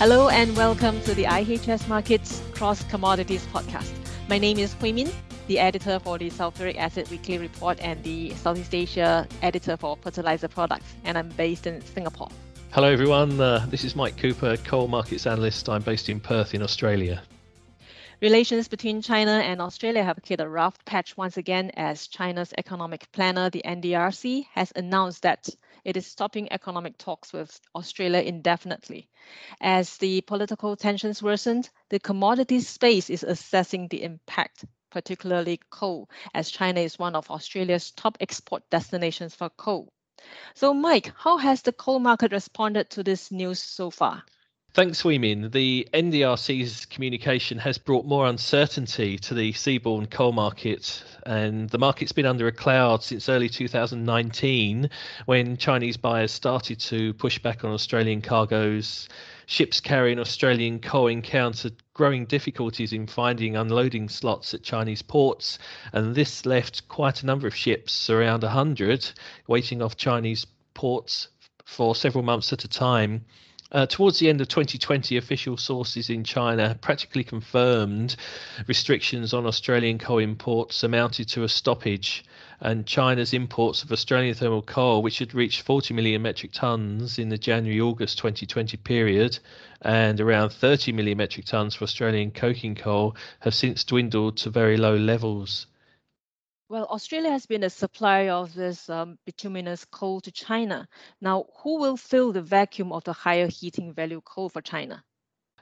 Hello and welcome to the IHS Markit Cross Commodities podcast. My name is Hui Min, the editor for the Sulfuric Acid Weekly Report and the Southeast Asia editor for fertilizer products, and I'm based in Singapore. Hello, everyone. Uh, this is Mike Cooper, coal markets analyst. I'm based in Perth, in Australia. Relations between China and Australia have hit a rough patch once again as China's economic planner, the NDRC, has announced that it is stopping economic talks with Australia indefinitely. As the political tensions worsened, the commodities space is assessing the impact, particularly coal, as China is one of Australia's top export destinations for coal. So, Mike, how has the coal market responded to this news so far? Thanks, Hui Min. The NDRC's communication has brought more uncertainty to the seaborne coal market, and the market's been under a cloud since early 2019 when Chinese buyers started to push back on Australian cargoes. Ships carrying Australian coal encountered growing difficulties in finding unloading slots at Chinese ports, and this left quite a number of ships, around 100, waiting off Chinese ports for several months at a time. Uh, towards the end of 2020, official sources in China practically confirmed restrictions on Australian coal imports amounted to a stoppage, and China's imports of Australian thermal coal, which had reached 40 million metric tons in the January August 2020 period, and around 30 million metric tons for Australian coking coal, have since dwindled to very low levels. Well, Australia has been a supplier of this um, bituminous coal to China. Now, who will fill the vacuum of the higher heating value coal for China?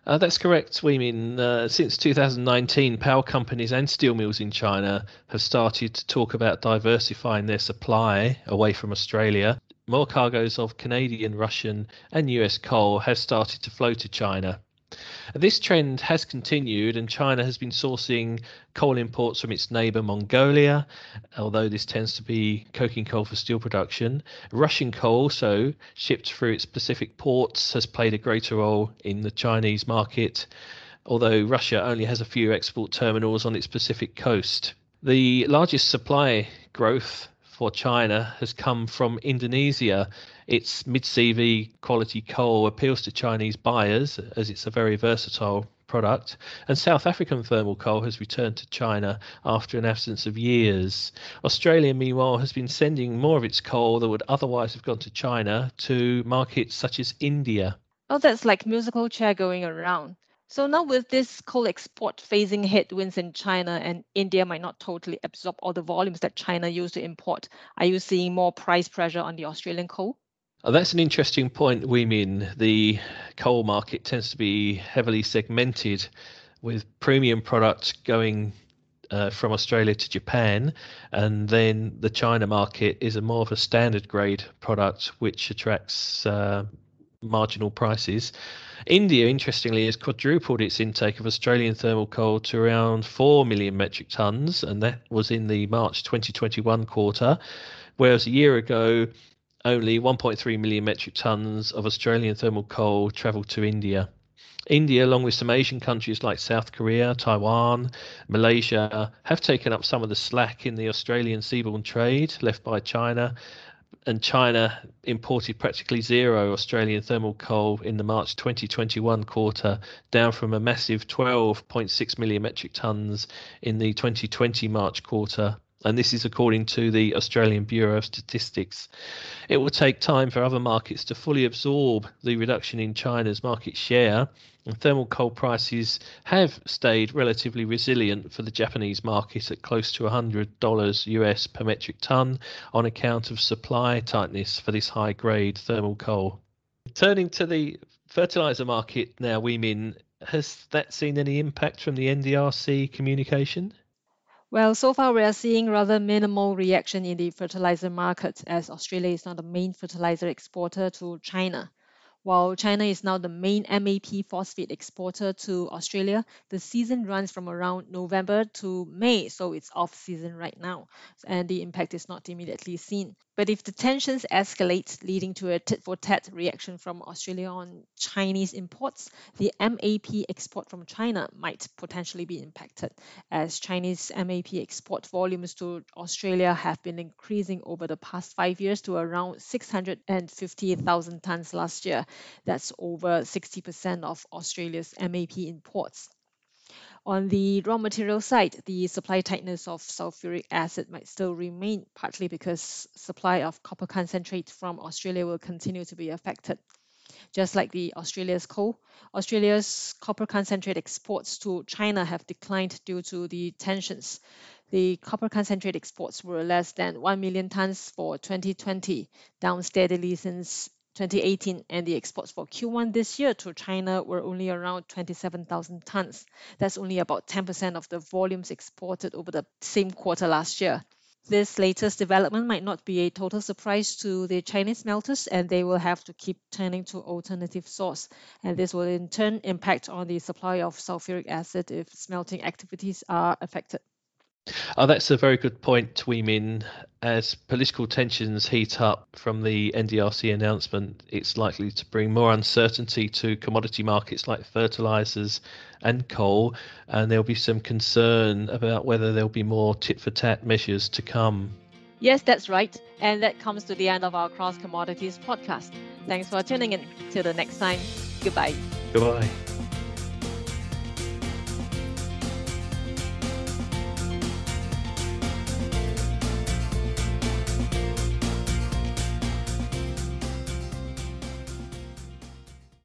Uh, that's correct, Hui Min. Uh, since 2019, power companies and steel mills in China have started to talk about diversifying their supply away from Australia. More cargoes of Canadian, Russian, and US coal have started to flow to China. This trend has continued, and China has been sourcing coal imports from its neighbor Mongolia, although this tends to be coking coal for steel production. Russian coal, also shipped through its Pacific ports, has played a greater role in the Chinese market, although Russia only has a few export terminals on its Pacific coast. The largest supply growth for China has come from Indonesia. Its mid CV quality coal appeals to Chinese buyers as it's a very versatile product. And South African thermal coal has returned to China after an absence of years. Australia, meanwhile, has been sending more of its coal that would otherwise have gone to China to markets such as India. Oh, that's like musical chair going around. So now with this coal export facing headwinds in China and India might not totally absorb all the volumes that China used to import, are you seeing more price pressure on the Australian coal? Oh, that's an interesting point, Hui Min The coal market tends to be heavily segmented with premium products going uh, from Australia to Japan, and then the China market is a more of a standard grade product which attracts uh, marginal prices. India, interestingly, has quadrupled its intake of Australian thermal coal to around 4 million metric tons, and that was in the March 2021 quarter, whereas a year ago, only 1.3 million metric tons of Australian thermal coal travelled to India. India, along with some Asian countries like South Korea, Taiwan, Malaysia, have taken up some of the slack in the Australian seaborne trade left by China and China imported practically zero Australian thermal coal in the March 2021 quarter, down from a massive 12.6 million metric tons in the 2020 March quarter. And this is according to the Australian Bureau of Statistics. It will take time for other markets to fully absorb the reduction in China's market share and thermal coal prices have stayed relatively resilient for the Japanese market at close to $100 US per metric ton on account of supply tightness for this high grade thermal coal. Turning to the fertilizer market now, Hui Min, has that seen any impact from the NDRC communication? Well, so far we are seeing rather minimal reaction in the fertilizer market as Australia is not the main fertilizer exporter to China. While China is now the main MAP phosphate exporter to Australia, the season runs from around November to May, so it's off season right now, and the impact is not immediately seen. But if the tensions escalate, leading to a tit for tat reaction from Australia on Chinese imports, the MAP export from China might potentially be impacted, as Chinese MAP export volumes to Australia have been increasing over the past five years to around 650,000 tons last year, That's over 60% of Australia's MAP imports. On the raw material side, the supply tightness of sulfuric acid might still remain, partly because supply of copper concentrate from Australia will continue to be affected. Just like the Australia's coal, Australia's copper concentrate exports to China have declined due to the tensions. The copper concentrate exports were less than 1 million tons for 2020, down steadily since 2018, and the exports for Q1 this year to China were only around 27,000 tons. That's only about 10% of the volumes exported over the same quarter last year. This latest development might not be a total surprise to the Chinese smelters, and they will have to keep turning to alternative source. And this will in turn impact on the supply of sulfuric acid if smelting activities are affected. Oh, that's a very good point, Hui Min. As political tensions heat up from the NDRC announcement, it's likely to bring more uncertainty to commodity markets like fertilizers and coal, and there'll be some concern about whether there'll be more tit for tat measures to come. Yes, that's right. And that comes to the end of our Cross Commodities podcast. Thanks for tuning in. Till the next time, goodbye. Goodbye.